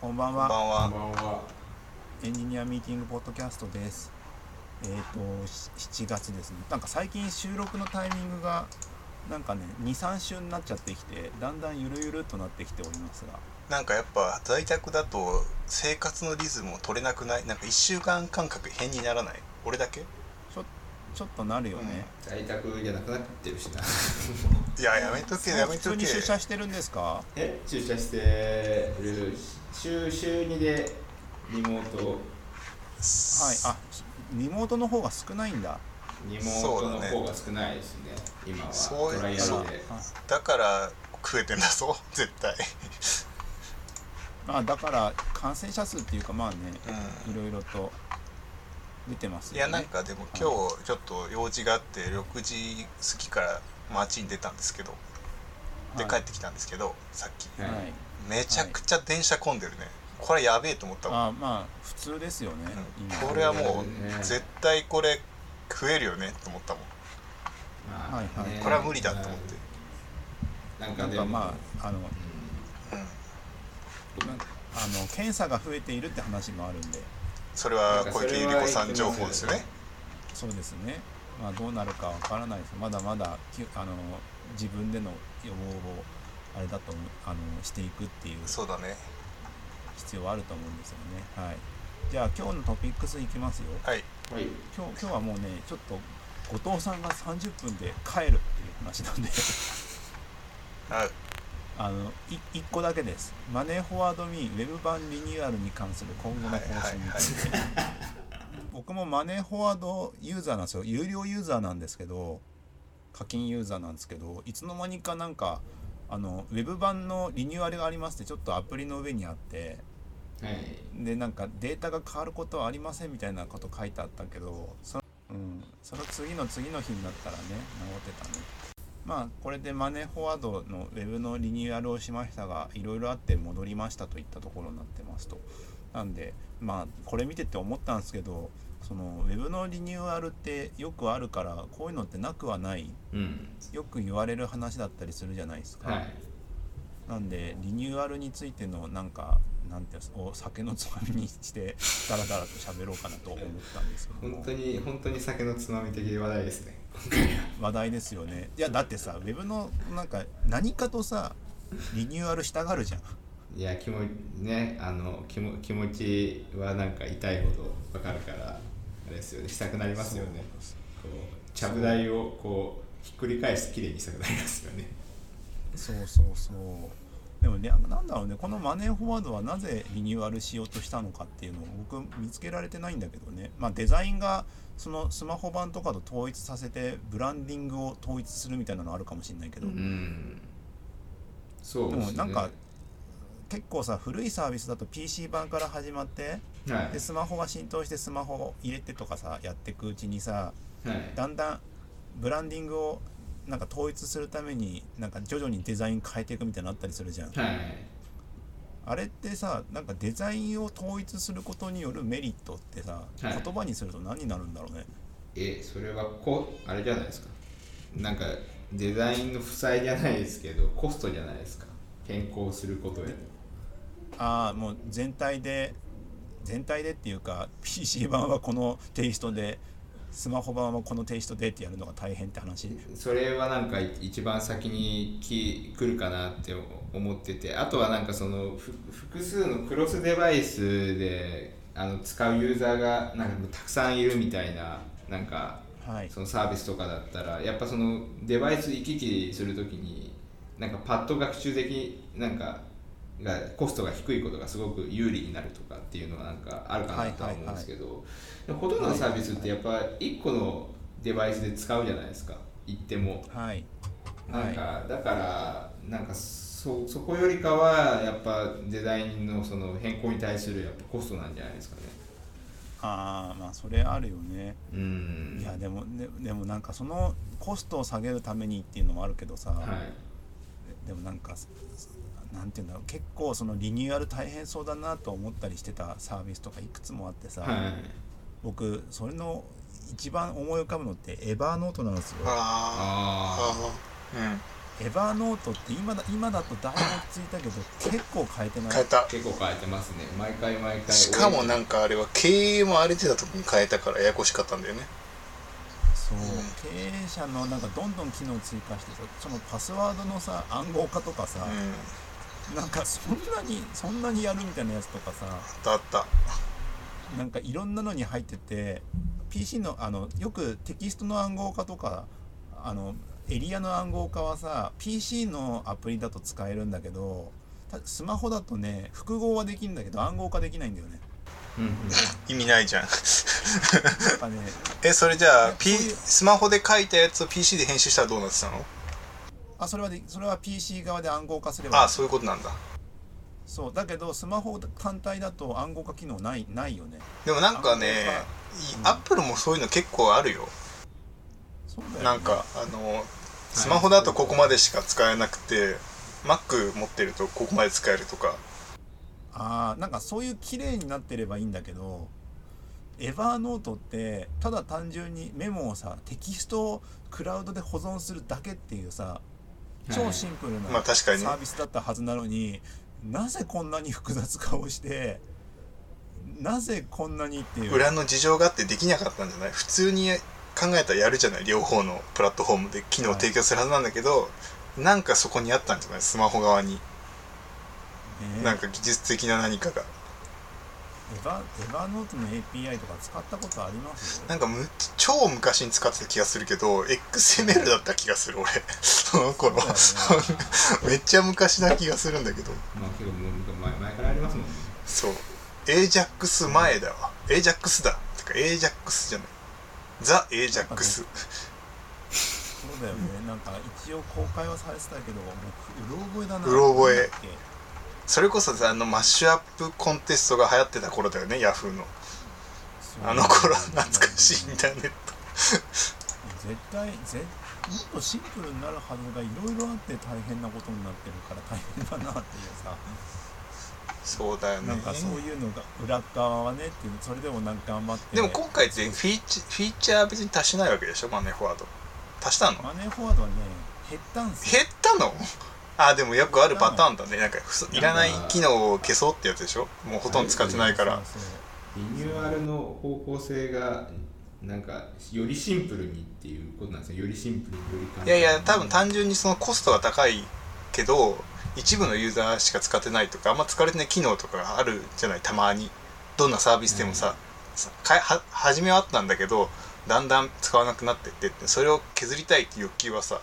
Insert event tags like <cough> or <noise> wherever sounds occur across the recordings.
こんばんは。こんばんは。こんばんは。エンジニアミーティングポッドキャストです。えっ、とし7月ですね。なんか最近収録のタイミングがなんかね2、3週になっちゃってきて、だんだんゆるゆるっとなってきておりますが、なんかやっぱ在宅だと生活のリズムを取れなくない？なんか1週間間隔変にならない？俺だけ？ちょちょっとなるよね。在宅じゃなくなってるしな。いややめとけやめとけ普通に出社してるんですか？え、出社してる週週2でリモート、はい。あ、リモートの方が少ないんだ。リモートの方が少ないですね。今はそうトライアそうルで。あだから食えてんだぞ <laughs> 絶対ま <laughs> あだから感染者数っていうかまあね、ういろいろと出てますよね。いやなんかでも今日ちょっと用事があって6時過ぎから街に出たんですけどではい帰ってきたんですけどさっきはいはい。めちゃくちゃ電車混んでるね。これやべえと思ったもん。あまあ普通ですよね。うん。今。これはもうね絶対これ食えるよねと思ったもん。まあはいはい。ねこれは無理だと思って。なんなんかでまああのうん。あの検査が増えているって話もあるんで。それは小池百合子さん情報ですよね。そうですね。まあどうなるかわからないです。まだまだきあの自分での予防をあれだとあのしていくっていうそうだね。必要はあると思うんですよね。はい。じゃあ今日のトピックスいきますよ。はい。はい。今日今日はもうねちょっと後藤さんが30分で帰るっていう話なんで。ああのい1個だけです。マネーフォワードミーウェブ版リニューアルに関する今後の方針について、僕もマネーフォワードユーザーなんですよ。有料ユーザーなんですけど課金ユーザーなんですけどいつの間にかなんかあのウェブ版のリニューアルがありますってちょっとアプリの上にあってはい。でなんかデータが変わることはありませんみたいなこと書いてあったけどそ,、うん、その次の次の日になったらね治ってたねまあこれでマネーフォワードのウェブのリニューアルをしましたがいろいろあって戻りましたといったところになってますとなんでまあこれ見てて思ったんですけどそのウェブのリニューアルってよくあるからこういうのってなくはないうん。よく言われる話だったりするじゃないですか、はい。なんでリニューアルについてのなんかなんてお酒のつまみにしてダラダラと喋ろうかなと思ったんですけども本当に本当に酒のつまみ的話題ですね。話題ですよねいやだってさウェブのなんか何かとさリニューアルしたがるじゃんいや気もねあの気も気持ちはなんか痛いほどわかるからあれですよね。したくなりますよね。こうちゃぶ台をこうひっくり返してきれいにしたくなりますよね。そうそうそう。でもねなんだろうねこのマネーフォワードはなぜリニューアルしようとしたのかっていうのを僕見つけられてないんだけどね。まあデザインがそのスマホ版とかと統一させてブランディングを統一するみたいなのあるかもしれないけど、うん。そうでですね。もなんか結構さ古いサービスだと PC 版から始まってはい。でスマホが浸透してスマホを入れてとかさやっていくうちにさはい。だんだんブランディングをなんか統一するためになんか徐々にデザイン変えていくみたいなのあったりするじゃん。はい。あれってさなんかデザインを統一することによるメリットってさ、はい。言葉にすると何になるんだろうね。えそれはこあれじゃないですか。なんかデザインの負債じゃないですけどコストじゃないですか。変更することへああもう全体で全体でっていうか PC 版はこのテイストでスマホ版はこのテイストでってやるのが大変って話。それはなんか一番先にき来るかなって思っててあとはなんかそのふ複数のクロスデバイスであの使うユーザーがなんかたくさんいるみたいななんかはい。そのサービスとかだったらやっぱそのデバイス行き来するときになんかパッド学習的なんかがコストが低いことがすごく有利になるとかっていうのはなんかあるかなとは思うんですけど、ほとんどのサービスってやっぱ1個のデバイスで使うじゃないですか。言っても。はい。なんか、だからなんかそそこよりかはやっぱデザインのその変更に対するやっぱコストなんじゃないですかね。ああまあそれあるよね。うん。いやでもででもなんかそのコストを下げるためにっていうのもあるけどさ、はい。でもなんかすなんていうんだろう。結構そのリニューアル大変そうだなと思ったりしてたサービスとかいくつもあってさ、はい。僕それの一番思い浮かぶのってエバーノートなんですよ。あうん。エヴァーノートって今だ今だとだいぶ落ち着いたけど結構変えてない？変えた。結構変えてますね。毎回毎回しかもなんかあれは経営も荒れてた時に変えたからややこしかったんだよね。そう。経営者のなんかどんどん機能追加してさそのパスワードのさ暗号化とかさ、うんなんかそんなにそんなにやるみたいなやつとかさあったあった。なんかいろんなのに入ってて PC のあのよくテキストの暗号化とかあのエリアの暗号化はさ PC のアプリだと使えるんだけどたスマホだとね複合はできるんだけど暗号化できないんだよね。うん。うん意味ないじゃん。なんかね <laughs> えそれじゃあえ P スマホで書いたやつを PC で編集したらどうなってたの？あそれはでそれは PC 側で暗号化すれば。ああそういうことなんだ。そうだけどスマホ単体だと暗号化機能ないないよね。でもなんかねうんアップルもそういうの結構あるよ。そうだよね。なんかあのスマホだとここまでしか使えなくて Mac 持ってるとここまで使えるとか。あーなんかそういう綺麗になってればいいんだけどエヴァーノートってただ単純にメモをさテキストをクラウドで保存するだけっていうさ超シンプルなまあ確かに。ねサービスだったはずなのになぜこんなに複雑化をしてなぜこんなにっていう。裏の事情があってできなかったんじゃない？普通に考えたらやるじゃない？両方のプラットフォームで機能を提供するはずなんだけど、なんかそこにあったんじゃない？スマホ側に。ね。なんか技術的な何かがエヴァエヴァーノートの API とか使ったことあります？なんかむ超昔に使ってた気がするけど XML だった気がする俺。<laughs> その頃。ね。<laughs> めっちゃ昔な気がするんだけど。まあけどもう前前からありますもんね。そう。AJAX 前だわ。AJAX だ。てか AJAX じゃない。ザ AJAX そうだよね。なんか一応公開はされてたけどもううろ覚えだな。うろ覚えそれこそさあのマッシュアップコンテストが流行ってた頃だよねヤフーの。あの頃懐かしいインターネット。絶対ぜもっとシンプルになるはずがいろいろあって大変なことになってるから大変だなっていうさ。そうだよね。なんかそういうのが裏側はねっていうそれでもなんか頑張って。でも今回ってフィーチフィーチャー別に足しないわけでしょマネーフォワード。足したの？マネーフォワードはね減ったんすよ。減ったの？あでもよくあるパターンだね。なんかいらない機能を消そうってやつでしょ？もうほとんど使ってないから。リニューアルの方向性がなんかよりシンプルにっていうことなんですよ。よりシンプルにより簡単いやいや多分単純にそのコストが高いけど一部のユーザーしか使ってないとかあんま使われてない機能とかがあるじゃない？たまに。どんなサービスでもさ、さかいは初めはあったんだけどだんだん使わなくなってってってそれを削りたいっていう欲求はさ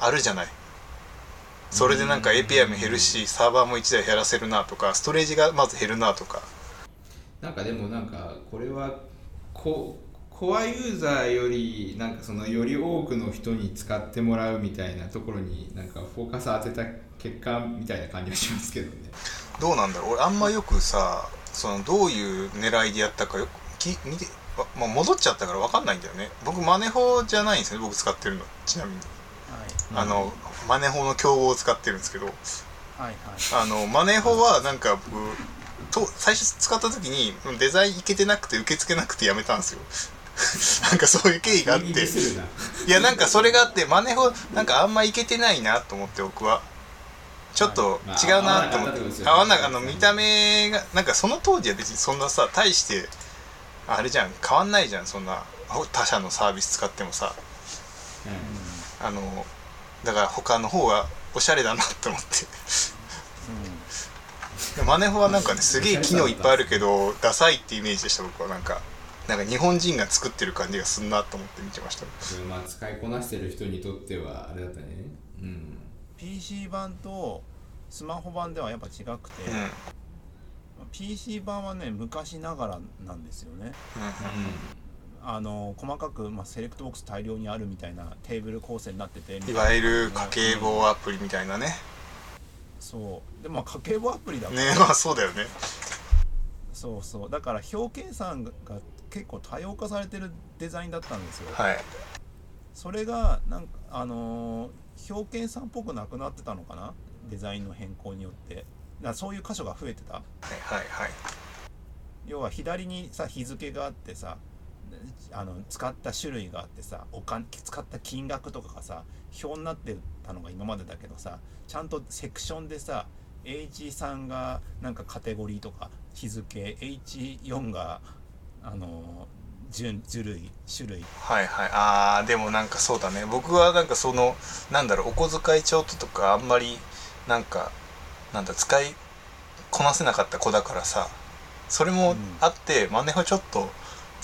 あるじゃない？それでなんか API も減るしサーバーも1台減らせるなとかストレージがまず減るなとか。なんかでもなんかこれはこコアユーザーよりなんかそのより多くの人に使ってもらうみたいなところになんかフォーカス当てた結果みたいな感じはしますけどね。どうなんだろう？俺あんまよくさそのどういう狙いでやったかよくき見て、わまあ、戻っちゃったから分かんないんだよね。僕マネホーじゃないんですよね僕使ってるの。ちなみに、はい。あのマネホーの競合を使ってるんですけどはいはい。あのマネホーはなんか僕と最初使った時にデザインいけてなくて受け付けなくてやめたんですよ。<laughs> なんかそういう経緯があって。いやなんかそれがあってマネホーなんかあんまいけてないなと思って僕は。ちょっとまあ違うなと思って。合わなかった見た目がなんかその当時は別にそんなさ大してあれじゃん。変わんないじゃん。そんな他社のサービス使ってもさ。あのだから他の方がおしゃれだなと思って。でマネホはなんかねすげえ機能いっぱいあるけどダサいってイメージでした僕はなんか。なんか日本人が作ってる感じがすんなと思って見てました。うんまあ使いこなしてる人にとってはあれだったね。うん。PC 版とスマホ版ではやっぱ違くて、うん。PC 版はね昔ながらなんですよねあの細かく、まあ、セレクトボックス大量にあるみたいなテーブル構成になってていわゆる家計簿アプリみたいなね。そう。でもまあ家計簿アプリだから、ねまあそうだよね。そうそう。だから表計算が結構多様化されてるデザインだったんですよ。はい。それがなんかあのー表計算っぽくなくなってたのかな？デザインの変更によって。だそういう箇所が増えてた。はいはいはい。要は左にさ日付があってさあの使った種類があってさお金使った金額とかがさ表になってたのが今までだけどさちゃんとセクションでさ H3 がなんかカテゴリーとか日付 H4 があの順種類種類。はいはい。あーでもなんかそうだね。僕はなんかそのなんだろうお小遣い帳とかあんまりなんかなんだ使いこなせなかった子だからさそれもあって、マネホちょっと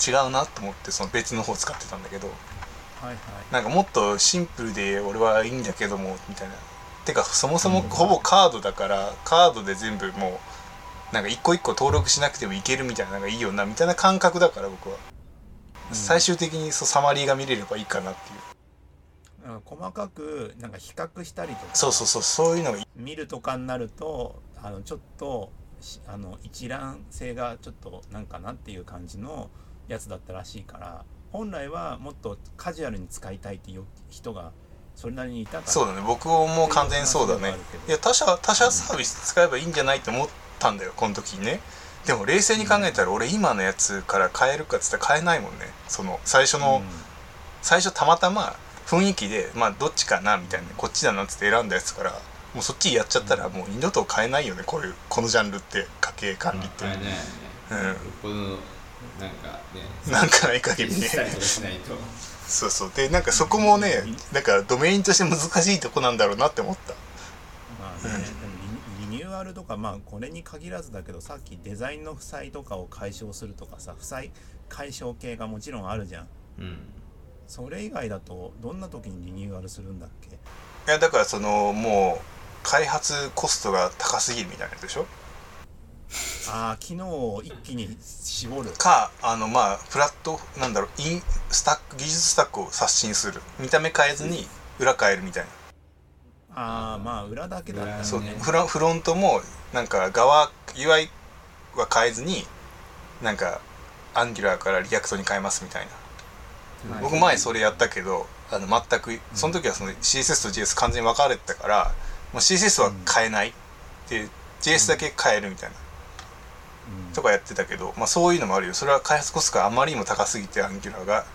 違うなと思ってその別の方使ってたんだけど。はいはい。なんかもっとシンプルで俺はいいんだけどもみたいな。てかそもそもほぼカードだからカードで全部もうなんか一個一個登録しなくてもいけるみたいなのがいいよなみたいな感覚だから僕は、うん。最終的にそうサマリーが見れればいいかなっていう。なんか細かくなんか比較したりとかそうそうそうそういうの見るとかになるとあのちょっとしあの一覧性がちょっとなんかなっていう感じのやつだったらしいから本来はもっとカジュアルに使いたいっていう人がそれなりにいたからそうだね。僕も完全にそうだね。いや他社他社サービス使えばいいんじゃないと思ったんだよこの時にね。でも冷静に考えたら俺今のやつから変えるかっつったら変えないもんね。その最初の、最初たまたま雰囲気でまあどっちかなみたいなこっちだなっつって選んだやつからもうそっちやっちゃったらもう二度と変えないよねこういうこのジャンルって家計管理って、うんなんかねなんかない限りね。したりとかしないと。そうそう。でなんかそこもねなんかドメインとして難しいとこなんだろうなって思った。まあね、でもリニリニューアルとかまあこれに限らずだけどさっきデザインの負債とかを解消するとかさ負債解消系がもちろんあるじゃん。うん。それ以外だとどんな時にリニューアルするんだっけ？いやだからそのもう開発コストが高すぎるみたいなやつでしょ？ああ機能を一気に絞る。かあのまあフラットなんだろうインスタック技術スタックを刷新する。見た目変えずに裏変えるみたいな、ああまあ裏だけだねそうね。フロフロントもなんか側 UI は変えずになんか Angular から React に変えますみたいな、はい僕前それやったけどあの全くその時はその CSS と JS 完全に分かれてたからもう CSS は変えないで JS だけ変えるみたいな、うんとかやってたけど、まあ、そういうのもあるよ。それは開発コストがあまりにも高すぎて Angular が。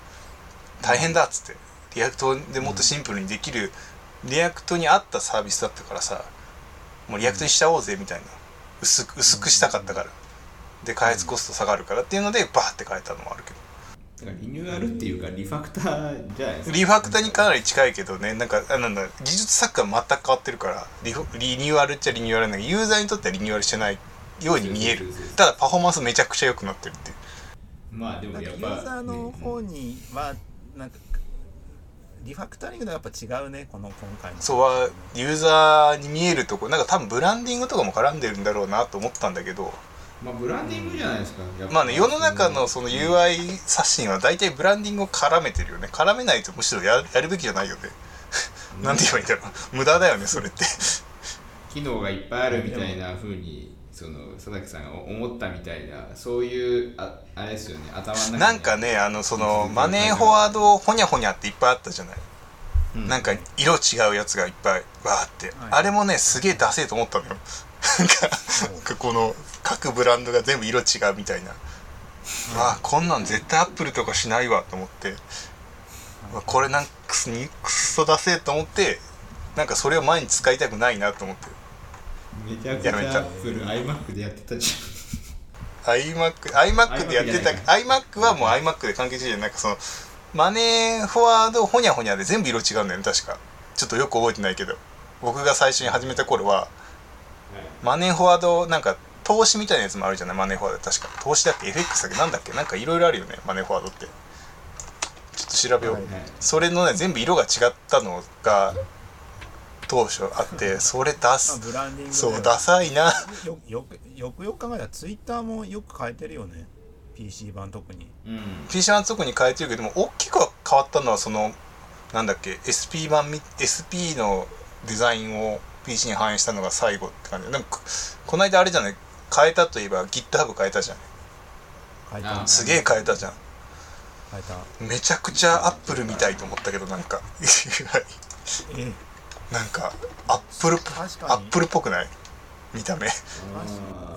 大変だっつって。 React でもっとシンプルにできる、 React に合ったサービスだったからさ。もう React にしちゃおうぜみたいな。薄く薄くしたかったから。で開発コスト下がるから。っていうのでバーって変えたのもあるけど。リニューアルっていうかリファクターじゃないですか。リファクタにかなり近いけどね。なんかあなんだ技術作家は全く変わってるから。リニューアルっちゃリニューアルなんだけどユーザーにとってはリニューアルしてないように見える。ただパフォーマンスめちゃくちゃ良くなってるっていう。まあでもやっぱユーザーのね方にはなんかリファクタリングとはやっぱ違うねこの今回の。そうはユーザーに見えるとこなんか多分ブランディングとかも絡んでるんだろうなと思ったんだけど。まあブランディングじゃないですかまあね世の中のその UI 刷新は大体ブランディングを絡めてるよね。絡めないとむしろややるべきじゃないよね。なんて言えばいいんだろう。無駄だよねそれって。機能がいっぱいあるみたいな風にその佐々木さんが思ったみたいなそういうああれですよね頭の中に。なんかねあのそのマネーフォワードほにゃほにゃっていっぱいあったじゃない。うん。なんか色違うやつがいっぱいわーって、はい。あれもねすげえダセえと思ったのよ。なんかこの各ブランドが全部色違うみたいな、あこんなん絶対アップルとかしないわと思って、うわこれなんかくっそダセえと思ってなんかそれを前に使いたくないなと思ってめちゃくちゃアップル iMac でやってたじ iMac, iMac でやってた iMac はもう iMac で関係してる。じゃんなんかそのマネーフォワードほにゃほにゃで全部色違うんだよね確か。ちょっとよく覚えてないけど。僕が最初に始めた頃はゃん、マネーフォワードなんか投資みたいなやつもあるじゃない？マネーフォワード。確か。投資だっけ？FX だっけ？なんだっけ？なんかいろいろあるよねマネーフォワードって。ちょっと調べよう、はいはい。それのね全部色が違ったのが当初あってそれ出まあすブランディングだよそうダサいな。よよくよくよく考えたらツイッターもよく変えてるよね。PC 版特に。うん、PC 版特に変えてるけども大きくは変わったのはそのなんだっけ SP 版み SP のデザインを PC に反映したのが最後って感じ。でもここの間あれじゃない？変えたといえば GitHub 変えたじゃん。変えあたすげえ変えたじゃん。変えた。めちゃくちゃアップルみたいと思ったけどなんか。<laughs> えなんかアップルアップルっぽくない？見た目。あ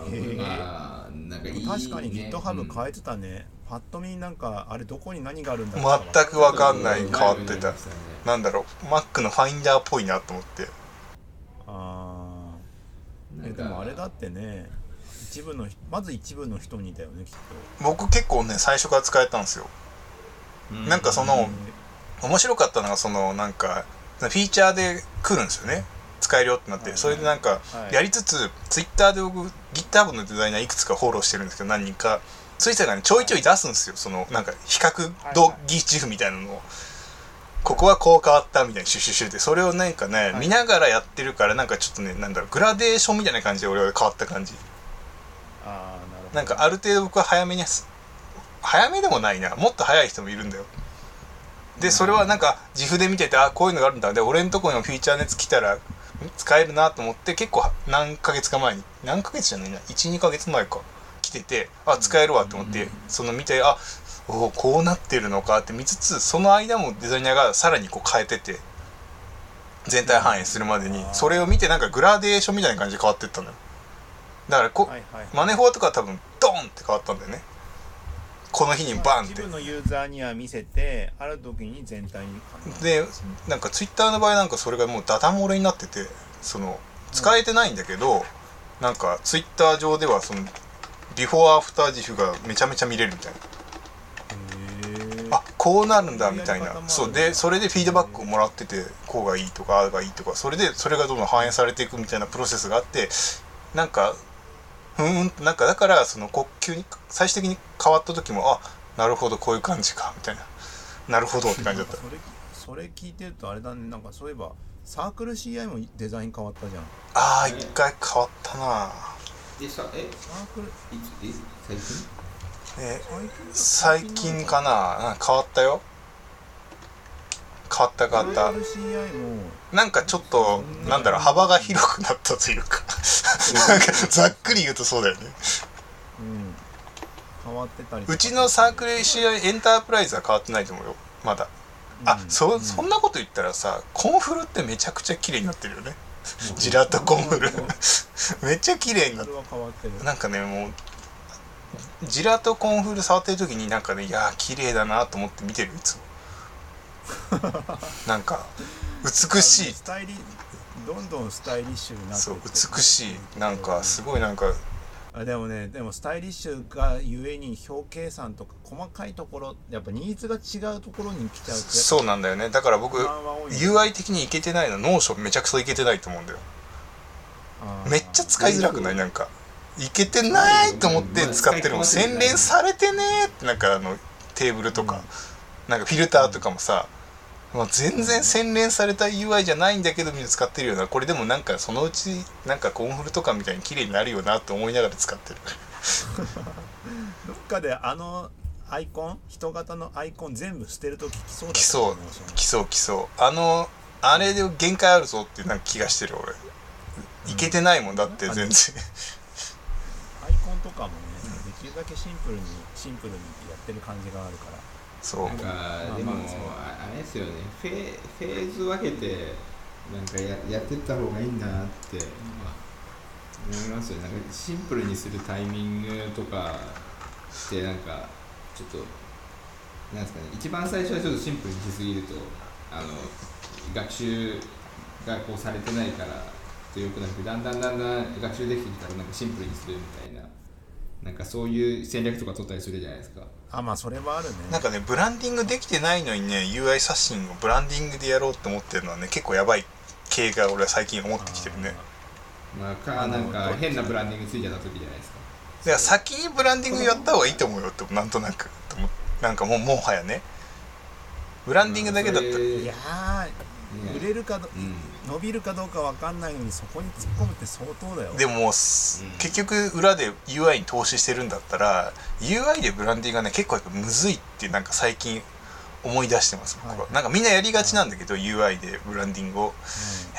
へえーまあなんかいい、ね、確かにうん GitHub 変えてたね、パッと見なんかあれどこに何があるんだろう。全くわかんない。うん。変わってた。ねなんだろう。Mac のファインダーっぽいなと思って。ああでもあれだってね一部の人まず一部の人にだよねきっ僕結構ね最初から使えたんですよ。なんかそとの面白かったのがそのなんかフィーチャーで来るんですよね。使えるよってなって。はい。それでなんかはい。やりつつツイッターで僕 GitHub のデザイナーいくつかフォローしてるんですけど何人か。そういう人がねちょいちょい出すんですよ。そのなんか比較同義中みたいなのを。ここはこう変わったみたいにシュシュシュってそれをなんかね、はい。見ながらやってるからなんかちょっとねなんだろうグラデーションみたいな感じで俺は変わった感じ。ああなるほど。なんかある程度僕は早めに早めでもないな。もっと早い人もいるんだよでそれはなんか自負で見ててあこういうのがあるんだ。で俺のとこにもフィーチャーのやつ来たらん？使えるなと思って結構何ヶ月か前に何ヶ月じゃないな12ヶ月前か来ててあ使えるわと思ってその見てあおこうなってるのかって見つつその間もデザイナーがさらにこう変えてて全体反映するまでにそれを見てなんかグラデーションみたいな感じで変わってったのよ。だからこ、はいはい。マネフォーとかは多分ドンって変わったんだよねこの日にバンって。一部のユーザーには見せてある時に全体に。でなんかツイッターの場合なんかそれがもうダダ漏れになっててその使えてないんだけど、なんかツイッター上ではそのビフォーアフター自負がめちゃめちゃ見れるみたいな。あこうなるんだみたいな。そう。でそれでフィードバックをもらっててこうがいいとかああがいいとかそれでそれがどんどん反映されていくみたいなプロセスがあってなんかふーんなんかだからその国級に最終的に変わった時もあなるほどこういう感じかみたいな。なるほどって感じだった。<laughs> それそれ聞いてるとあれだねなんかそういえばサークル CI もデザイン変わったじゃん。ああ一回変わったな。でさえサークルいつえ最近？え最近かな。うん変わったよ。変わった変わった。サークル CI もなんかちょっとなんだろう幅が広くなったというか <laughs> なんかざっくり言うとそうだよね。うん。変わってたりうちのサークル CI エンタープライズは変わってないと思うよ。まだ。あうん。そうん。そんなこと言ったらさコンフルってめちゃくちゃ綺麗になってるよね。 Jira とコンフル。めっちゃ綺麗になってなんかねもう Jira とコンフル触ってる時になんかねいやー綺麗だなと思って見てるいつも。<laughs> なんか美しい。スタイリどんどんスタイリッシュになってそうって美しい。なんかすごいなんか。あでもねでもスタイリッシュがゆえに表計算とか細かいところやっぱニーズが違うところに来ちゃうとそうなんだよね。だから僕 UI 的にいけてないの Notion めちゃくちゃいけてないと思うんだよ。めっちゃ使いづらくない？なんかいけてないと思って使ってるもん。洗練されてねーってなんかあのテーブルとか、なんかフィルターとかもさ、まあ、全然洗練された UI じゃないんだけどみんな使ってるよなこれでもなんかそのうちなんかコンフルとかみたいに綺麗になるよなって思いながら使ってる。どっかであのアイコン人型のアイコン全部捨てるとき来そうだ来そう来そう来そう。あのあれで限界あるぞってなんか気がしてる俺。いけてないもんだって全然。アイコンとかもねできるだけシンプルにシンプルにやってる感じがあるからそう。なんかまあでもまあれですよね。フェフェーズ分けてなんかややってった方がいいんだなって思いますよなんかシンプルにするタイミングとかってなんかちょっとなんですかね。一番最初はちょっとシンプルにしすぎるとあの学習がこうされてないからとよくなくだんだんだんだん学習できてきたらなんかシンプルにするみたいななんかそういう戦略とか取ったりするじゃないですか。あまあそれはあるね。なんかねブランディングできてないのにね UI 刷新をブランディングでやろうって思ってるのはね結構やばい系が俺は最近思ってきてるね。まあ、かなんか変なブランディングついちゃった時じゃないですか。だから先にブランディングやった方がいいと思うよってなんとなく。なんかもうもはやね。ブランディングだけだったら。いやー売れるかどうん。伸びるかどうかわかんないのにそこに突っ込むって相当だよ。でももうん。結局裏で UI に投資してるんだったら UI でブランディングがね結構やっぱむずいってなんか最近思い出してます僕は、はい。なんかみんなやりがちなんだけど、UI でブランディングを。う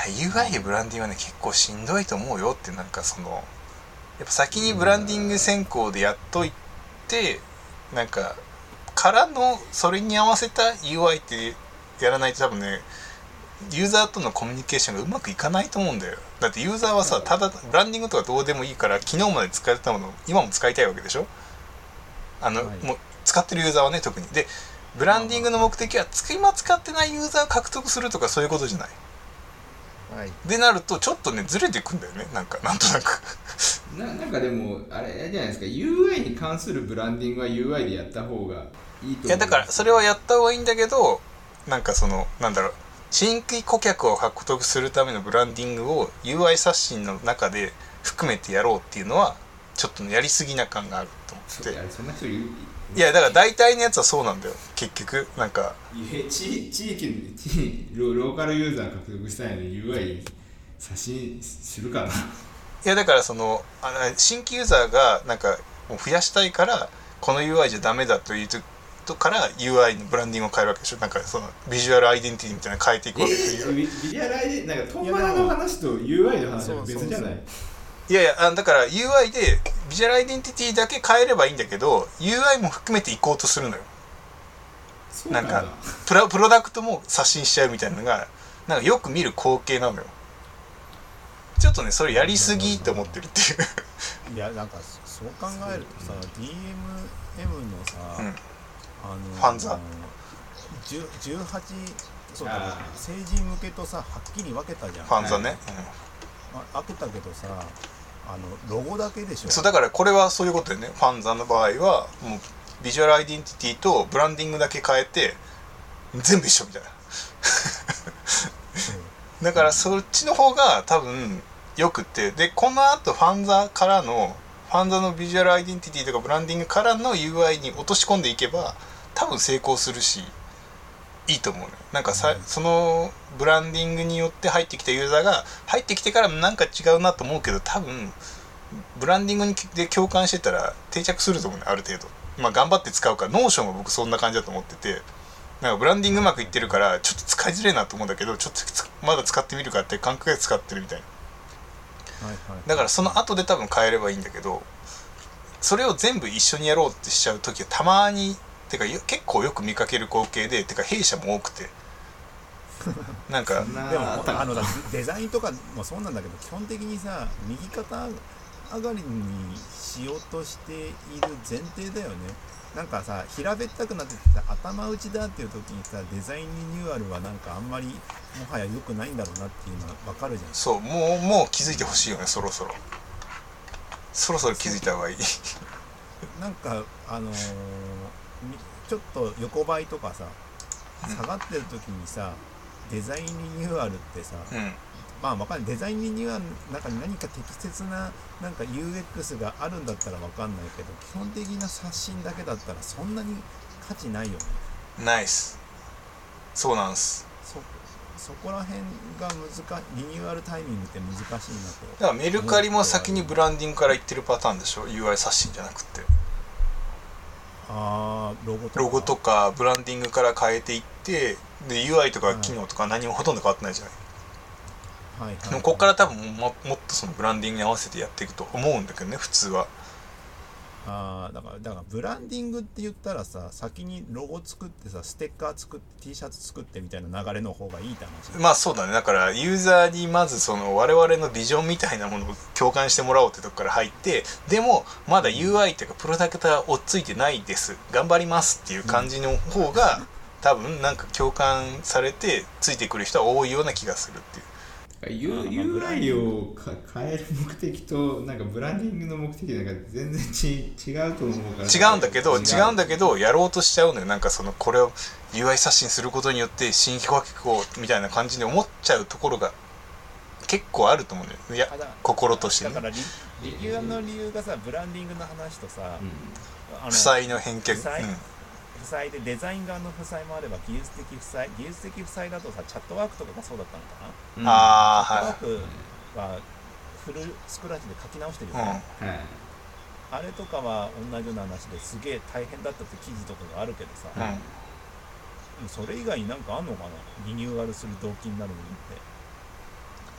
いや UI でブランディングはね結構しんどいと思うよってなんかそのやっぱ先にブランディング先行でやっといてなんかからのそれに合わせた UI ってやらないと多分ねユーザーとのコミュニケーションがうまくいかないと思うんだよ。だってユーザーはさただブランディングとかどうでもいいから昨日まで使えたものを今も使いたいわけでしょ？あの、はい。もう使ってるユーザーはね特に。でブランディングの目的は今使ってないユーザーを獲得するとかそういうことじゃない？はい。でなるとちょっとねずれてくんだよね。なんかなんとなく。ななんかでもあれあれじゃないですか。UI に関するブランディングは UI でやった方がいいと思う。いやだからそれはやった方がいいんだけどなんかそのなんだろう新規顧客を獲得するためのブランディングを UI 刷新の中で含めてやろうっていうのはちょっとねやりすぎな感があると思って。いやだから大体のやつはそうなんだよ結局。なんか。地地域の地ロローカルユーザー獲得したいのに UI 刷新するかな。いやだからそのあの新規ユーザーがなんかもう増やしたいからこの UI じゃダメだというとから UI のブランディングを変えるわけでしょ。なんかそのビジュアルアイデンティティみたいなの変えていくえわけですよビビジュアルアイデンなんかトンの話と UI の話は別じゃない？いやいやあだから UI でビジュアルアイデンティティだけ変えればいいんだけど UI も含めていこうとするのよ。なんかプラプロダクトも刷新しちゃうみたいなのがなんかよく見る光景なのよ。ちょっとねそれやりすぎって思ってるっていう。いやなんかそそう考えるとさ DMM のさ、うんあのファンザ。10 18そうだあー。成人向けとさはっきり分けたじゃん。ファンザね、まあ、開けたけどさあのロゴだけでしょ。うん、そうだからこれはそういうことよね。ファンザの場合はもうビジュアルアイデンティティとブランディングだけ変えて全部一緒みたいな。だからそっちの方が多分よくって。でこのあとファンザからのFANZA のビジュアルアイデンティティとかブランディングからの UI に落とし込んでいけば多分成功するしいいと思うねなんかさ、うん。そのブランディングによって入ってきたユーザーが入ってきてからなんか違うなと思うけど多分ブランディングにで共感してたら定着すると思うねある程度。まあ頑張って使うか。ら Notion は僕そんな感じだと思ってて。なんかブランディングうまくいってるからちょっと使いづれえなと思うんだけどちょっとつまだ使ってみるかって感覚で使ってるみたいなだからその後で多分変えればいいんだけどそれを全部一緒にやろうってしちゃう時はたまにてかよ結構よく見かける光景でてか弊社も多くて。<laughs> なんかそんなでもあのだデザインとかもそうなんだけど基本的にさ右肩上がりにしようとしている前提だよねなんかさ平べったくなっててさ頭打ちだっていう時にさデザインリニューアルはなんかあんまりもはや良くないんだろうなっていうのは分かるじゃん。そうもうもう気づいてほしいよねそろそろ。そろそろ気づいた方がいい。<laughs> なんかあのーみちょっと横ばいとかさうん。下がってる時にさデザインリニューアルってさ、うんまあわかんない。デザインリニューアルの中に何か適切ななんか UX があるんだったらわかんないけど基本的な刷新だけだったらそんなに価値ないよね。ナイスそうなんす。そそこら辺が難リニューアルタイミングって難しいなと。だからメルカリも先にブランディングからいってるパターンでしょ？UI 刷新じゃなくて。ああロゴとか。ロゴとかブランディングから変えていってで UI とか機能とか何もほとんど変わってないじゃない、はいはいでもここから多分ももっとそのブランディングに合わせてやっていくと思うんだけどね普通は。ああだからだからブランディングって言ったらさ先にロゴ作ってさステッカー作って T シャツ作ってみたいな流れの方がいいって話まあそうだね。だからユーザーにまずその我々のビジョンみたいなものを共感してもらおうってとこから入ってでもまだ UI っていうかプロダクトは追っついてないです。頑張りますっていう感じの方が多分なんか共感されてついてくる人は多いような気がするっていう UI をか変える目的となんかブランディングの目的なんか全然ち違うと思うから。違うんだけど違う。んだけどやろうとしちゃうのよ。なんかそのこれを UI 刷新することによって新規顧客をみたいな感じに思っちゃうところが結構あると思うのよ。いや心としてね。だからリリニューアルの理由がさブランディングの話とさ、あの負債の返却。負債うん負債でデザイン側の負債もあれば技術的負債技術的負債だとさチャットワークとかがそうだったのかな、うん。ああチャットワークはフルスクラッチで書き直してるよはい、ね、はい。あれとかは同じような話ですげえ大変だったって記事とかがあるけどさ、うん、それ以外になんかあんのかな？リニューアルする動機になるものっ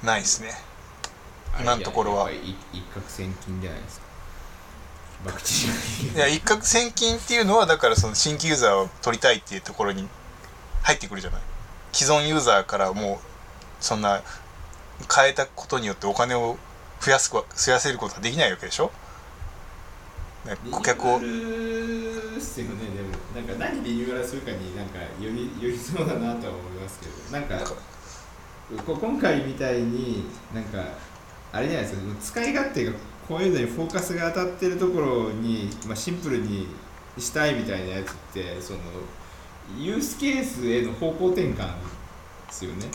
て。ないですね。今のところは。一攫千金じゃないですか博打いいや一攫千金っていうのはだからその新規ユーザーを取りたいっていうところに入ってくるじゃない？既存ユーザーからもうそんな変えたことによってお金を増やすこ増やせることはできないわけでしょ？顧客をーアルっすよねでもなんか何リニューアルするかになんかよりよりそうだなとは思いますけどなんか今回みたいになんかあれじゃないですか使い勝手がこういうのにフォーカスが当たってるところに、まあ、シンプルにしたいみたいなやつってそのユースケースへの方向転換ですよね。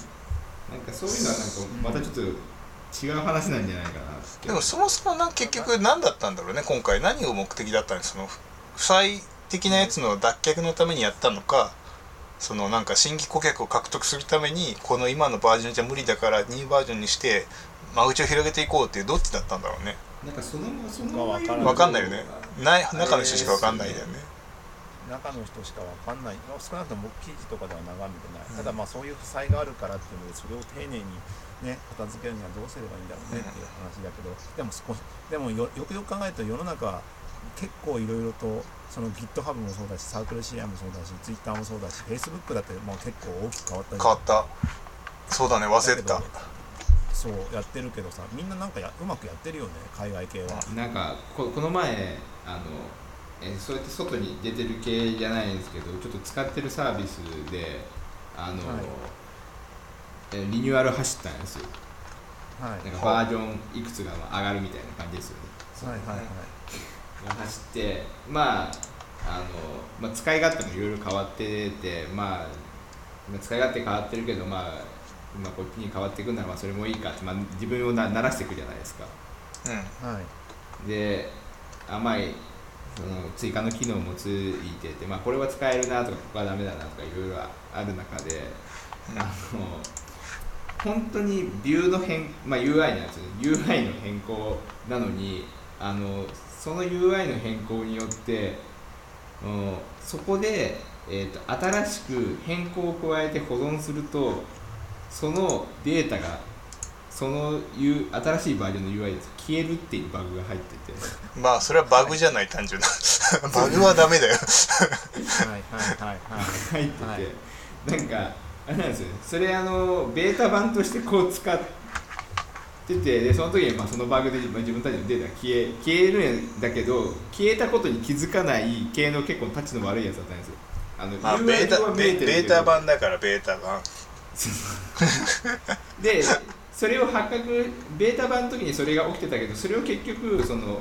なんかそういうのはなんかまたちょっと違う話なんじゃないかなでもそもそもな結局何だったんだろうね今回。何を目的だったんですその負債的なやつの脱却のためにやったのかそのなんか新規顧客を獲得するためにこの今のバージョンじゃ無理だからニューバージョンにして間口を広げていこうっていうどっちだったんだろうね。なんかそのそのわかんないわかんないよね。ない中の人しかわかんないよね。中の人しかわかんない。まあ少なくとも記事とかでは眺めてない、ただまあそういう負債があるからっていうのでそれを丁寧にね片付けるにはどうすればいいんだろうねっていう話だけど、でも少しでもよよくよく考えると世の中は結構いろいろとその GitHub もそうだしサークル CI もそうだし Twitter もそうだし Facebook だってもう結構大きく変わった変わった。そうだね忘れてたそうやってるけどさみんななんかやうまくやってるよね海外系は。なんかここの前あのえそうやって外に出てる系じゃないんですけどちょっと使ってるサービスであの、はい。えリニューアル走ったんですよ。はい。なんかバージョンいくつがまあ上がるみたいな感じですよね。はいはいはい。が走ってまああの、まあ、使い勝手もいろいろ変わってて、まあ、まあ使い勝手変わってるけど、まあ、まあこっちに変わっていくならまあそれもいいかって、まあ、自分をな慣らしていくじゃないですか。うん。はい。で甘いその追加の機能もついてて、まあ、これは使えるなとかここはダメだなとかいろいろある中で、うん。あの本当にビューの変、まあ、UI なんですよね。UI の変更なのにあのその UI の変更によってうんそこで、えー、と新しく変更を加えて保存するとそのデータがその新しいバージョンの UI で消えるっていうバグが入ってて。まあそれはバグじゃない単純な。<laughs> バグはダメだよ。はいはいはい。はい入ってて、はいなんかあれなんですよ。ねそれあのベータ版としてこう使っててでその時にまあそのバグでまあ自分たちのデータが消え消えるんだけど消えたことに気づかない系の結構タチの悪いやつだったんですよ。あの、まあベータベータ版だからベータ版でそれを発覚ベータ版の時にそれが起きてたけどそれを結局その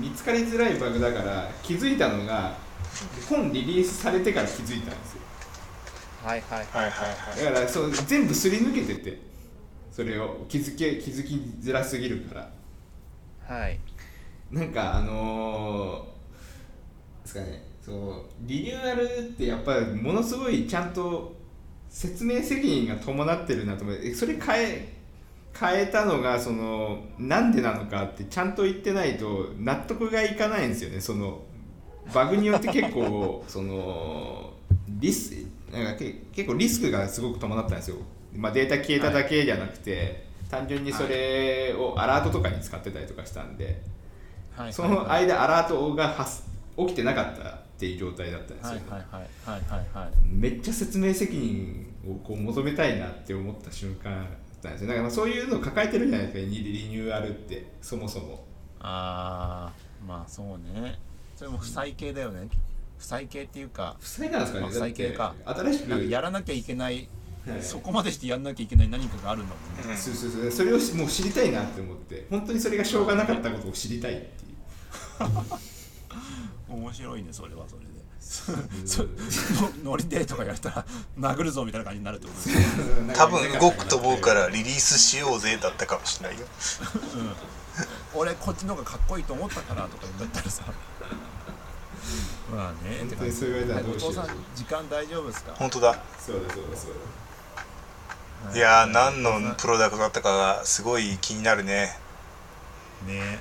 見つかりづらいバグだから気づいたのが本リリースされてから気づいたんですよ。はいはいはいはいはい。だからそう全部すり抜けててそれを気づけ気づきづらすぎるから。はい。なんかあのー、ですかねそうリニューアルってやっぱりものすごいちゃんと説明責任が伴ってるなと思ってそれ変え変えたのがそのなんでなのかってちゃんと言ってないと納得がいかないんですよね。そのバグによって結構そのリスなんかけ結構リスクがすごく伴ったんですよ、まあ、データ消えただけじゃなくて、単純にそれをアラートとかに使ってたりとかしたんで、はい。その間アラートが発起きてなかったっていう状態だったんですよ、はいはいはいはいはいはい。めっちゃ説明責任をこう求めたいなって思った瞬間だったんですよ。だからまあそういうのを抱えてるじゃないですか。リリニューアルってそもそも。あーまあそうね。それも負債系だよね。負債系っていうか。負債なんですかね、まあ負債系か。新しくやらなきゃいけない、はい。そこまでしてやんなきゃいけない何かがあるんだもんね、うんそうそうそう。それをしもう知りたいなって思って。本当にそれがしょうがなかったことを知りたいっていう <laughs> 面白いねそれはそれで。ノリでとかやったら殴るぞみたいな感じになるってことですね多分動くと思うからリリースしようぜだったかもしれないよ。俺こっちの方がかっこいいと思ったからとか言ったらさ。まあね。本当にそう言われたらどうしよう。お父さん時間大丈夫ですか？本当だ。そうだそうだそうだ。いやー何のプロダクトだったかがすごい気になるねね。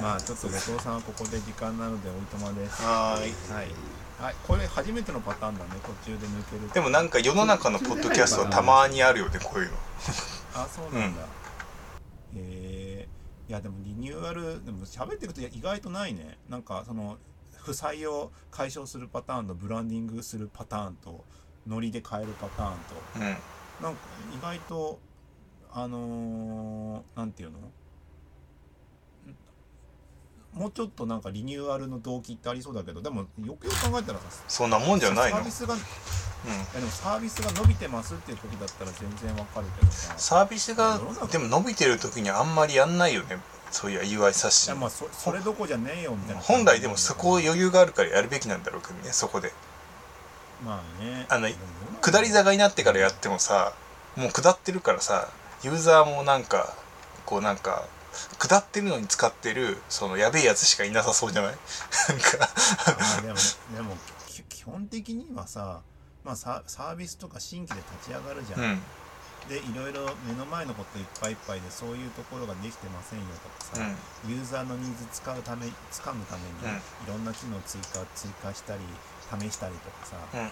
まあちょっと後藤さんはここで時間なのでおいとまです。はーい。はい、はい、これ初めてのパターンだね。途中で抜けるでもなんか世の中のポッドキャストはたまにあるよねこういうの。あそうなんだ、えー。いやでもリニューアルでも喋っていくと意外とないね。なんかその負債を解消するパターンとブランディングするパターンとノリで変えるパターンと。うん。なんか意外とあのーなんていうの？もうちょっとなんかリニューアルの動機ってありそうだけどでもよくよく考えたらさそんなもんじゃないの？サービスがいうん。やでもサービスが伸びてますっていう時だったら全然わかるけどさ。サービスがでも伸びてる時にあんまりやんないよね。そういや UI 刷い新やまあそそれどこじゃねえよみたいな。本来でもそこ余裕があるからやるべきなんだろうけどね。そこで。まあね。あの下り坂になってからやってもさもう下ってるからさユーザーもなんかこうなんか下ってるのに使ってるそのやべえやつしかいなさそうじゃない？<laughs> なんか。あでもでもき基本的にはさまあササービスとか新規で立ち上がるじゃん、うん。でいろいろ目の前のこといっぱいいっぱいでそういうところができてませんよとかさ、ユーザーのニーズ使うため掴むために、うん。いろんな機能追加追加したり試したりとかさ、うん。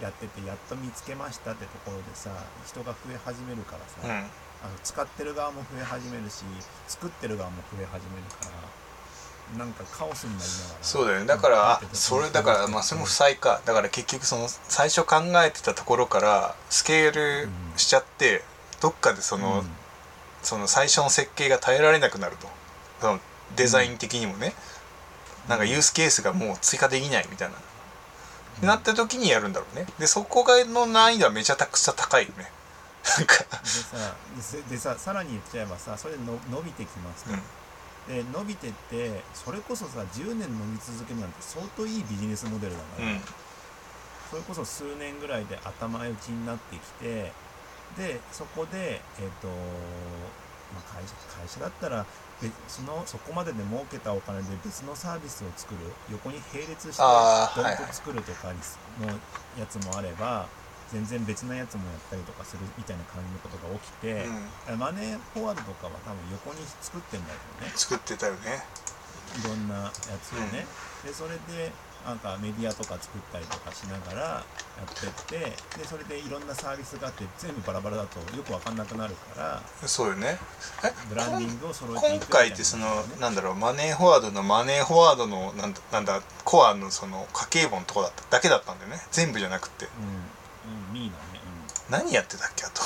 やっててやっと見つけましたってところでさ人が増え始めるからさ、うんあの使ってる側も増え始めるし作ってる側も増え始めるからなんかカオスになりながらそうだよね。だからそれだからまあそれも負債か。だから結局その最初考えてたところからスケールしちゃってどっかでその、うん。その最初の設計が耐えられなくなると。そのデザイン的にもね、なんかユースケースがもう追加できないみたいな、なった時にやるんだろうね。でそこがの難易度はめちゃくちゃ高いよねなんか。でさででささらに言っちゃえばさそれの伸びてきますと、うん。で伸びてってそれこそさ10年伸び続けるなんて相当いいビジネスモデルだから、うん。それこそ数年ぐらいで頭打ちになってきてでそこでえっ、と、まあ、会社会社だったら別そのそこまでで儲けたお金で別のサービスを作る。横に並列してドンあーはいはい。と作るとかのやつもあれば全然別なやつもやったりとかするみたいな感じのことが起きて、うん。マネーフォワードとかは多分横に作ってんだよね。作ってたよね。いろんなやつをね、でそれでなんかメディアとか作ったりとかしながらやってってでそれでいろんなサービスがあって全部バラバラだとよく分かんなくなるからそうよね。えブランディングを揃えていく今みたいな回ってそのなんだろうマネーフォワードのマネーフォワードのなんだなんだコアのその家計簿のとこだっただけだったんだよね。全部じゃなくて。うん、うん、ミーだね、何やってたっけあと。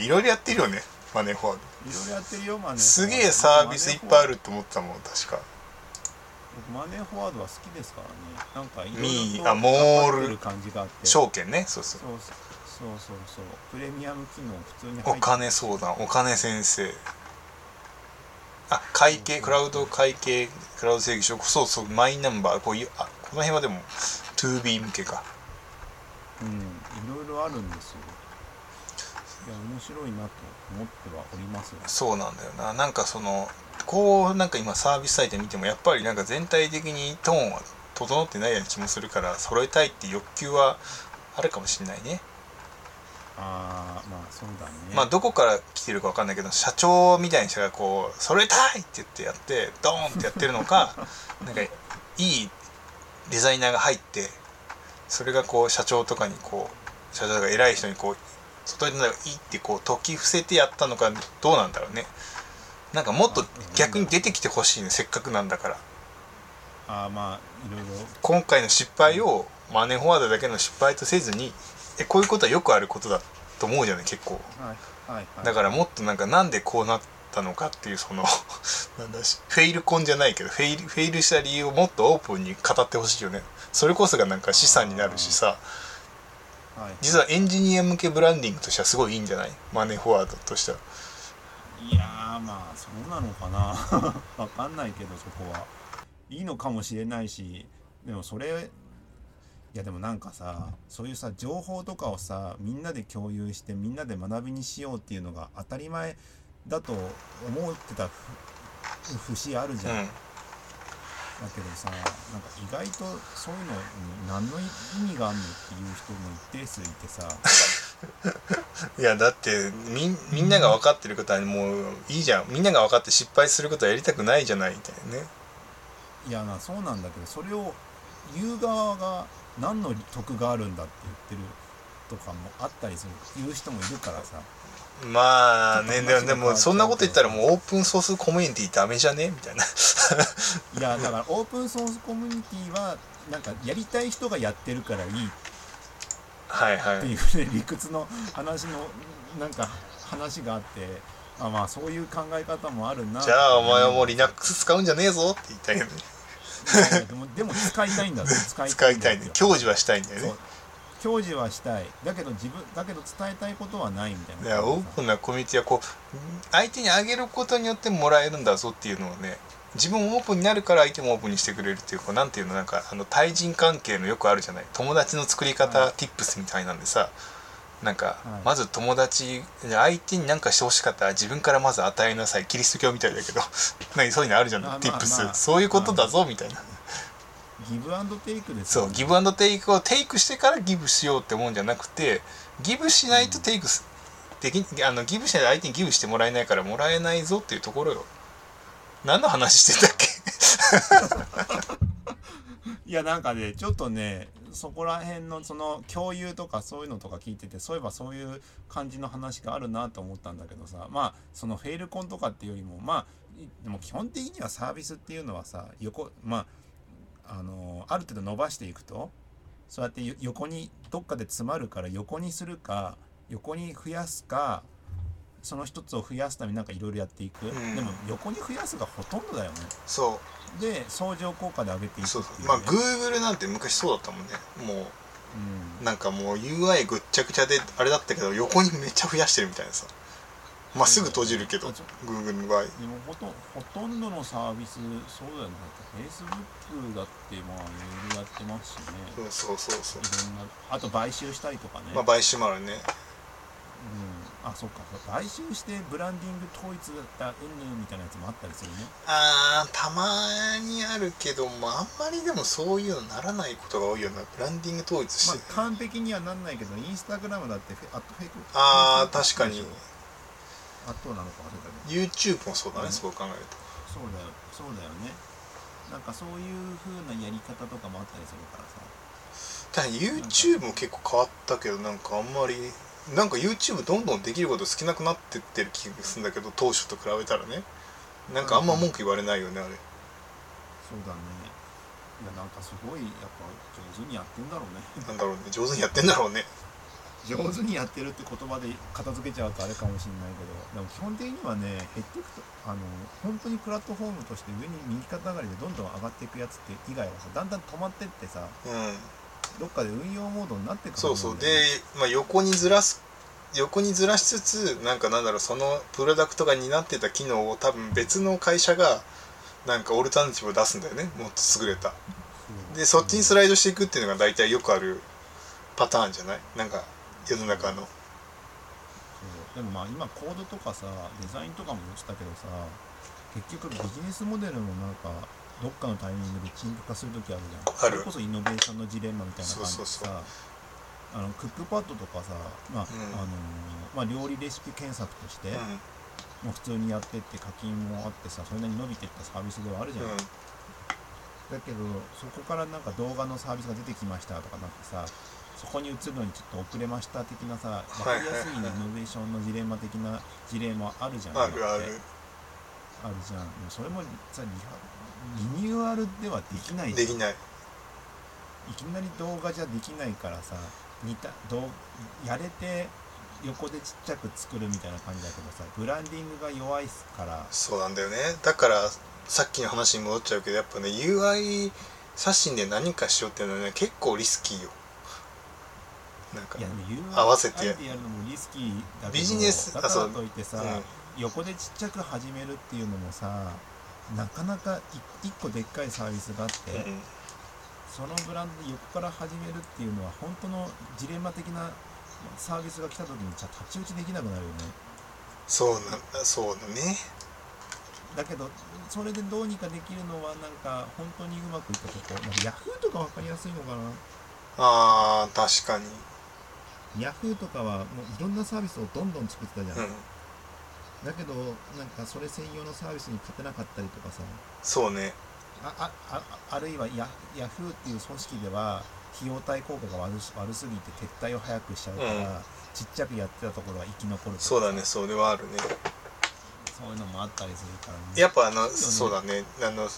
いろいろやってるよねマネーフォワーうん、いろいろやってるよマネード。すげえサービスいっぱいあるって思ってたもん確か。僕マネーフォワードは好きですからね。なんかいろいろとあモール感じがあって。証券ねそうそう。そうそうそう。そうプレミアム機能普通にお金相談お金先生。あ会計クラウド会計クラウド請求書そうそうマイナンバーこういうあこの辺はでも 2B 向けか。うん。いろあるんですよ。いや面白いなと思ってはおりますよそうなんだよな。なんかそのこうなんか今サービスサイト見てもやっぱりなんか全体的にトーンは整ってないような気もするから揃えたいって欲求はあるかもしれないね。ああまあそうだね。まあどこから来てるかわかんないけど社長みたいな人がこう揃えたいって言ってやってドーンってやってるのか <laughs> なんかいいデザイナーが入ってそれがこう社長とかにこう社長とか偉い人にこう外でいいってこう解き伏せてやったのかどうなんだろうね。なんかもっと逆に出てきてほしいねせっかくなんだから。ああまあいろいろ。今回の失敗をマネーフォワードだけの失敗とせずにえこういうことはよくあることだと思うじゃない結構。はいはいはい。だからもっとなんかなんでこうなったのかっていうその <laughs> なんだしフェイルコンじゃないけどフェイルフェイルした理由をもっとオープンに語ってほしいよね。それこそがなんか資産になるしさはい。実はエンジニア向けブランディングとしてはすごいいいんじゃない？マネーフォワードとしては。いやーまあそうなのかな。<laughs> わかんないけどそこは。いいのかもしれないしでもそれいやでもなんかさそういうさ情報とかをさみんなで共有してみんなで学びにしようっていうのが当たり前だと思ってたふ節あるじゃん、うんだけどさなんか意外とそういうのに何の意味があんのっていう人も一定数いてさ。<laughs> いやだってみんみんなが分かってることはもういいじゃん。みんなが分かって失敗することはやりたくないじゃないみたいなね。いやなそうなんだけどそれを言う側が何の得があるんだって言ってるとかもあったりする言う人もいるからさまあねでもでもそんなこと言ったらもうオープンソースコミュニティダメじゃね？みたいな。<laughs> いやだからオープンソースコミュニティはなんかやりたい人がやってるからいいっはいはいていうね理屈の話のなんか話があってあまあそういう考え方もあるなじゃあお前はもう Linux 使うんじゃねえぞって言いたいよね。でもでも使いたいんだぞ使使いたいね。教享受はしたいんだよねそう教授はしたい。だけど自分だけど伝えたいことはないみたいな。いやオープンなコミュニティはこう相手にあげることによってもらえるんだぞっていうのをね自分もオープンになるから相手もオープンにしてくれるっていうこうなんていうのなんかあの対人関係のよくあるじゃない。友達の作り方、はい。tips みたいなんでさなんか、はい。まず友達相手に何かしてほしかったら自分からまず与えなさい。キリスト教みたいだけど。<laughs> 何そういうのあるじゃない、まあ tips、まあ。そういうことだぞみたいなギブアンドテイクですよね。そうギブアンドテイクをテイクしてからギブしようってもんじゃなくてギブしないとテイクす、できあのギブしないと相手にギブしてもらえないからもらえないぞっていうところよ。何の話してたっけ？<laughs> いやなんかねちょっとねそこら辺のその共有とかそういうのとか聞いててそういえばそういう感じの話があるなと思ったんだけどさまあそのフェイルコンとかっていうよりもまあいでも基本的にはサービスっていうのはさ横まああのある程度伸ばしていくとそうやってよ横にどっかで詰まるから横にするか横に増やすかその一つを増やすためになんかいろいろやっていく、ん。でも横に増やすがほとんどだよね。そで相乗効果で上げていくそうそう。まあ Google なんて昔そうだったもんね。もうん。うなんかもう UI ぐっちゃぐちゃであれだったけど横にめっちゃ増やしてるみたいなさまあすぐ閉じるけど Google の場合。でもほとほとんどのサービスそうだよね。だって Facebook だってまあいろいろやってますしね。うんそうそうそう。いろんなあと買収したりとかね、まあ買収もあるね。うん、あそっか。買収してブランディング統一だったうんぬんみたいなやつもあったりするね。あーたまにあるけどもあんまりでもそういうのならないことが多いよなブランディング統一して、まあ完璧にはなんないけどインスタグラムだってフェアットフェイクあー確かにあとなのか忘れたけど。YouTube もそうだね、うん。そう考えると。そうだよそうだよね。なんかそういう風なやり方とかもあったりするからさ。ただ YouTube も結構変わったけどなんかあんまりなんか YouTube どんどんできること少なくなってってる気がするんだけど当初と比べたらね。なんかあんま文句言われないよねあれ。そうだね。いやなんかすごいやっぱ上手にやってんだろうね。なんだろうね。上手にやってんだろうね上手にやってるって言葉で片付けちゃうとあれかもしれないけどでも基本的にはね減っていくとあの本当にプラットフォームとして上に右肩上がりでどんどん上がっていくやつって以外はさだんだん止まってってさうん。どっかで運用モードになってくるそうそう。で、まあ、横にずらす横にずらしつつなんかなんだろうそのプロダクトが担ってた機能を多分別の会社がなんかオルタナティブを出すんだよね。もっと優れた。でそっちにスライドしていくっていうのが大体よくあるパターンじゃない？なんか世の中の。でもまあ今コードとかさデザインとかもしたけどさ結局ビジネスモデルもなんかどっかのタイミングで陳腐化する時あるじゃん。それこそイノベーションのジレンマみたいな感じでさあのクックパッドとかさ、まあうん。あのまあ、料理レシピ検索として、うもう普通にやってって課金もあってさそれなりに伸びてったサービスではあるじゃん、んうん。だけどそこからなんか動画のサービスが出てきましたとかなんかさそこに移るのにちょっと遅れました的なさ分かりやすいイノベーションのジレンマ的な事例もあるじゃんあるある。あるじゃん。それもさリニューアルではできない。できない。いきなり動画じゃできないからさ似た動やれて横でちっちゃく作るみたいな感じだけどさブランディングが弱いから。そうなんだよね。だからさっきの話に戻っちゃうけどやっぱね UI 刷新で何かしようっていうのはね結構リスキーよなんか。いやでも UI 合わせて。やるのもリスキーだけどビジネスだからといってさ、う。ん横でちっちゃく始めるっていうのもさなかなかい一個でっかいサービスがあって、うんそのブランドで横から始めるっていうのは本当のジレンマ的なサービスが来た時にじゃあ太刀打ちできなくなるよね。そうなんだそうだね。だけどそれでどうにかできるのはなんか本当にうまくいったとこ。なんかヤフーとか分かりやすいのかな。あー確かにヤフーとかはもういろんなサービスをどんどん作ってたじゃん、うん。だけどなんかそれ専用のサービスに勝てなかったりとかさ。そうね。ああああるいはヤヤフーっていう組織では費用対効果が悪す悪すぎて撤退を早くしちゃうから、うん。ちっちゃくやってたところは生き残るそうだね。それはあるね。そういうのもあったりするからね。やっぱあのね。そうだね。あの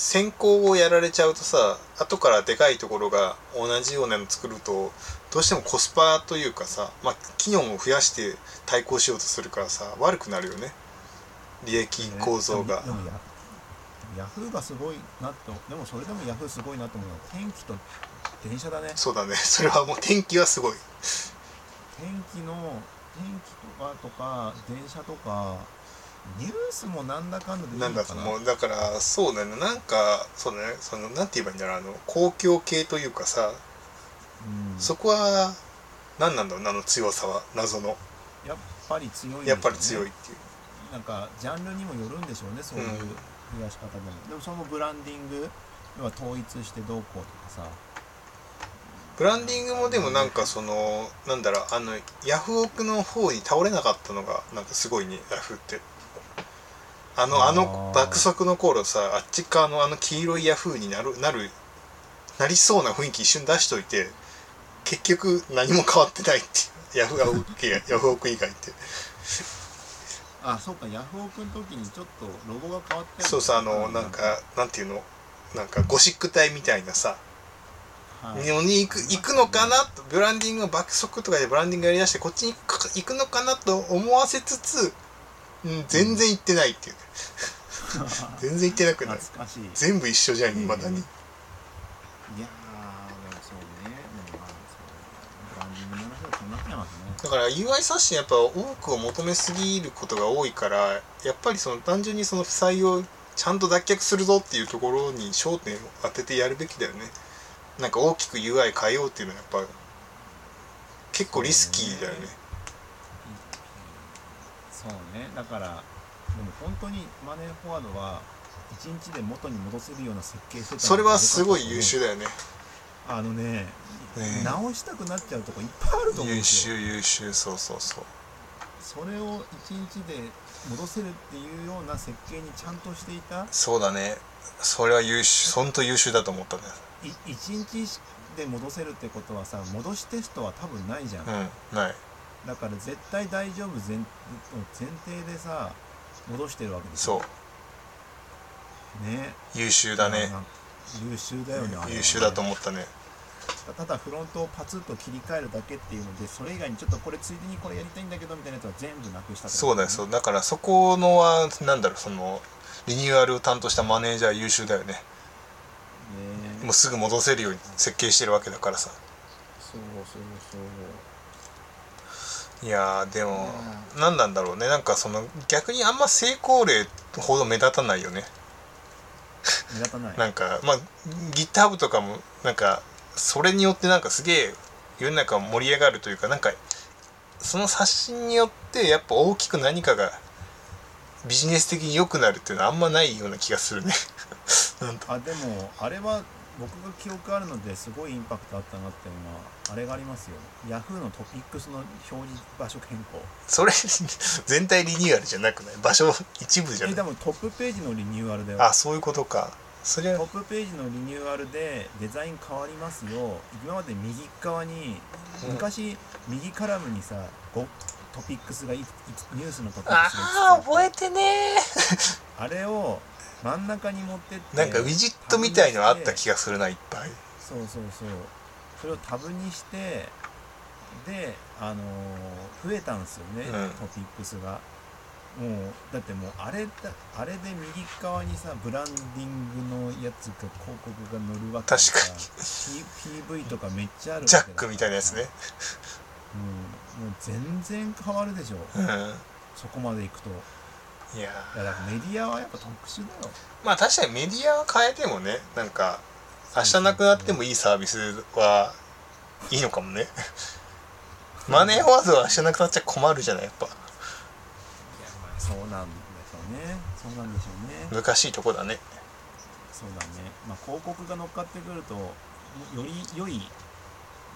先行をやられちゃうとさ後からでかいところが同じようなの作るとどうしてもコスパというかさ、まあ、機能も増やして対抗しようとするからさ悪くなるよね。利益構造が、ヤフーがすごいなとでもそれでもヤフーすごいなと思うのは天気と電車だね。そうだね。それはもう天気はすごい。天気の天気とかとか電車とかニュースもなんだかんだでいいな？んだかなもうだからそうだね。なんかそうだね。そのなんて言えばいいんだろう。あの公共系というかさ、うん、そこは何なんだろうなあの強さは謎の。やっぱり強いんでしょうね。やっぱり強いっていう。なんかジャンルにもよるんでしょうねそういううん。増やし方でも、でもそのブランディング要は統一してどうこうとかさ。ブランディングもでもなんかそのなんだろうあのヤフオクの方に倒れなかったのがなんかすごいねヤフってあのあの爆速の頃さあっち側のあの黄色いヤフーになるなるなりそうな雰囲気一瞬出しといて結局何も変わってないってヤフオク以外ヤフオク以外って。あそうかヤフオクの時にちょっとロゴが変わってるそうさあのなんかなんていうの？なんかゴシック体みたいなさはい。のに行く行くのかな？とブランディングの爆速とかでブランディングやりだしてこっちに行くのかな？と思わせつつ、うん、全然行ってないっていうね。<laughs> 全然行ってなくない？全部一緒じゃんいまだに。いますね。だから UI 刷新やっぱ多くを求めすぎることが多いからやっぱりその単純にその負債をちゃんと脱却するぞっていうところに焦点を当ててやるべきだよね。なんか大きく UI 変えようっていうのはやっぱ結構リスキーだよねそうね。だからでも本当にマネーフォワードは一日で元に戻せるような設計してたのがそれはすごい優秀だよね。あのねね。直したくなっちゃうとこいっぱいあると思うん優ですよ。秀優秀そうそうそう。それを一日で戻せるっていうような設計にちゃんとしていた。そうだね。それは優秀本当優秀だと思ったね。い一日で戻せるってことはさ戻しテストは多分ないじゃん、うんないだから絶対大丈夫前前提でさ戻してるわけですそう。よね。優秀だね。優秀だよね優秀だと思ったね。ただフロントをパツッと切り替えるだけっていうのでそれ以外にちょっとこれついでにこれやりたいんだけどみたいなやつは全部なくしたそうだよ。そう。だからそこのはなんだろうそのリニューアルを担当したマネージャー優秀だよね。ね。もうすぐ戻せるように設計してるわけだからさ。そうそうそういやーでも何なんだろうね。なんかその逆にあんま成功例ほど目立たないよね。目立たない。なんかまあ GitHub とかもなんかそれによってなんかすげえ世の中盛り上がるというかなんかその刷新によってやっぱ大きく何かがビジネス的に良くなるっていうのはあんまないような気がするね。<laughs> あでもあれは僕が記憶あるのですごいインパクトあったなっていうのはあれがありますよ。Yahoo のトピックスの表示場所変更。それ <laughs> 全体リニューアルじゃなくない？場所一部じゃない？えでもトップページのリニューアルだよ。あそういうことか。それはトップページのリニューアルでデザイン変わりますよ。今まで右側にうん。昔右カラムにさごトピックスがいいニュースのトピックスがああ覚ええてね <laughs> あれを真ん中に持ってってなんかウィジットみたいのあった気がするないっぱい。そうそうそう。それをタブにしてであのー増えたんですよね、うん。トピックスが。もうだってもうあれだあれで右側にさブランディングのやつが広告が載るわけでさ確かに。P- PV とかめっちゃあるジャックみたいなやつね。うん。もう全然変わるでしょ。うん。そこまでいくといやだからメディアはやっぱ特殊だよ。まあ確かにメディアは変えてもねなんか明日なくなってもいいサービスはいいのかもね。マネーフォワードは明日なくなっちゃ困るじゃないやっぱ。いやまあそうなんでしょうね。そうなんでしょうね。難しいとこだね。そうだね、まあ、広告が乗っかってくるとより良い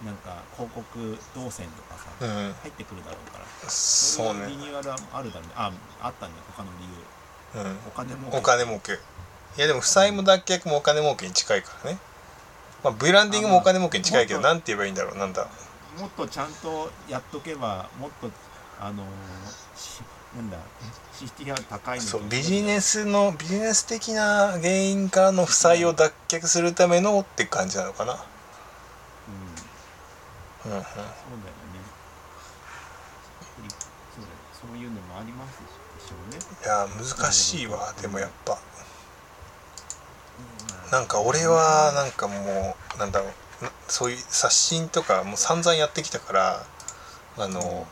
なんか広告動線とかさ、うん。入ってくるだろうから。そういリねニューアルはあるだろう。ねああったんだ他の理由。うん。お金もお金儲け。いやでも負債も脱却もお金儲けに近いからね。まあブランディングもお金儲けに近いけどなんて言えばいいんだろうなんだ。もっとちゃんとやっとけばもっとあのなんだ CT が高いのそうビジネスのビジネス的な原因からの負債を脱却するためのって感じなのかな、うんうん。うん、そうだよね。そうだよそういうのもありますでしょうね。いや難しいわでもやっぱ。なんか俺はなんかもうなんだろうなそういう刷新とかもう散々やってきたからあの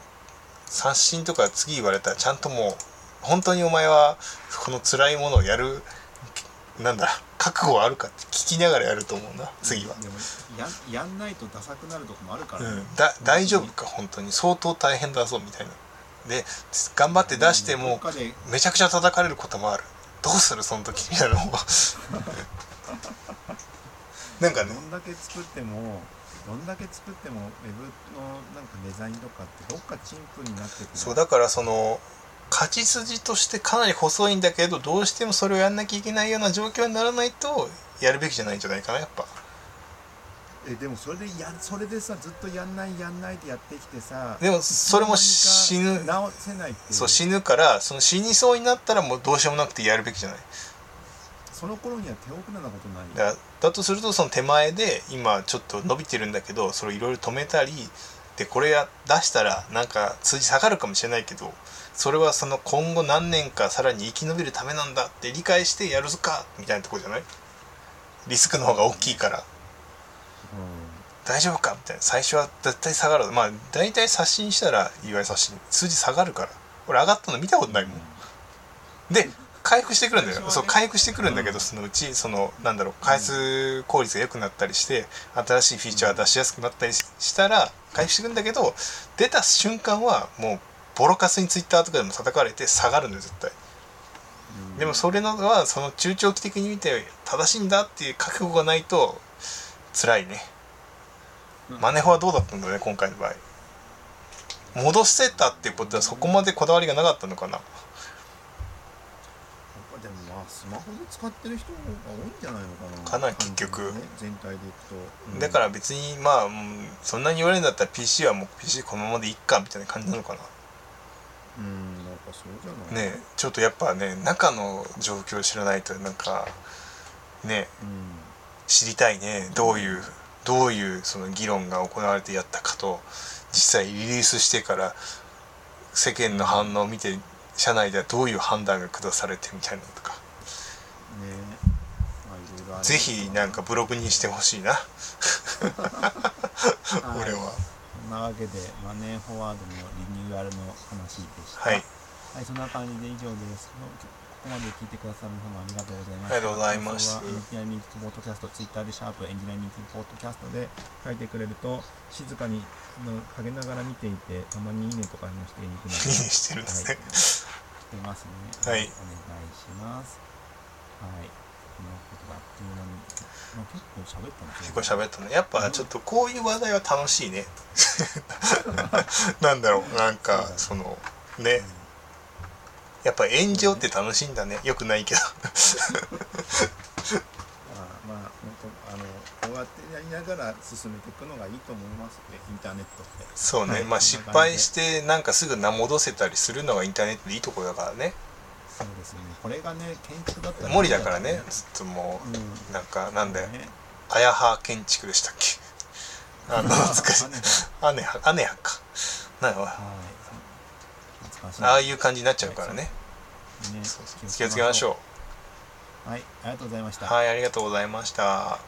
刷新とか次言われたらちゃんともう本当にお前はこの辛いものをやるなんだ覚悟あるかって聞きながらやると思うな次は、でもややんないとダサくなるとこもあるからね、うん、だ大丈夫か本当に。相当大変だぞみたいな。で頑張って出してもめちゃくちゃ叩かれることもある。どうするその時みたいなの <laughs> んかね。どんだけ作ってもどんだけ作ってもウェブのなんかデザインとかってどっか陳腐になってくる。そうだからその勝ち筋としてかなり細いんだけどどうしてもそれをやんなきゃいけないような状況にならないとやるべきじゃないんじゃないかなやっぱ。えでもそれでやそれでさずっとやんないやんないってやってきてさでもそれも死ぬ直せないってそう死ぬからその死にそうになったらもうどうしようもなくてやるべきじゃない。その頃には手遅れなことないだだとするとその手前で今ちょっと伸びてるんだけどそれをいろいろ止めたりでこれや出したらなんか数字下がるかもしれないけどそれはその今後何年かさらに生き延びるためなんだって理解してやるぞかみたいなとこじゃない？リスクの方が大きいから。大丈夫か？みたいな。最初は絶対下がる。まあ大体刷新したらいわゆる刷新。数字下がるから。俺上がったの見たことないもん。で回復してくるんだよ、そう回復してくるんだけど、そのうちそのなんだろう開発効率が良くなったりして新しいフィーチャーが出しやすくなったりししたら回復してくるんだけど出た瞬間はもうボロカスにツイッターとかでも叩かれて下がるのよ絶対。うん。でもそれのはその中長期的に見て正しいんだっていう覚悟がないと辛いね。マネホはどうだったんだね今回の場合。戻せたっていうことはそこまでこだわりがなかったのかな。でもまあスマホで使ってる人が多いんじゃないのかな。かな結局。ね全体でいくと、うん。だから別にまあうんそんなに言われるんだったら PC はもう PC このままでいっかみたいな感じなのかなうんなんかそうじゃない？ねちょっとやっぱね中の状況を知らないとなんかねうん。知りたいねどういうどういうその議論が行われてやったかと実際リリースしてから世間の反応を見て社内ではどういう判断が下されてみたいなのとか。ねぜひなんかブログにしてほしいな。は <laughs> い俺はなわけでマネーフォワードのリニューアルの話でしたはいはい、そんな感じで以上です。ここまで聞いてくださる皆様ありがとうございました。ありがとうございます感想はエンジニアリングポッドキャスト、ツイッターでシャープエンジニアリングポッドキャストで書いてくれると、静かにあの陰ながら見ていて、たまにいいねとかもしていくので、<laughs> いいねしてるんですねはい、してますね。はいお願いします。はい。このことがあっという間に、まあ、結構喋ったんです結構喋ったね。やっぱちょっとこういう話題は楽しいね。<laughs> なんだろう。なんかそのね。やっぱ炎上って楽しいんだね。よくないけど。まあ、まあ、本当あのこうやってやりながら進めていくのがいいと思いますね、インターネットって。そうね、はいまあ失敗してなんかすぐ名戻せたりするのがインターネットでいいところだからねそうですね。これがね、建築だったら森だからね。ずっともうなんかなんだよ。ね。あやは建築でしたっけ？あの懐かしい。はい。アネハアネハか。なんか懐かしい。ああいう感じになっちゃうからね。ね。そうそう。気をつけましょう。はい、ありがとうございましうた。はいありがとうございました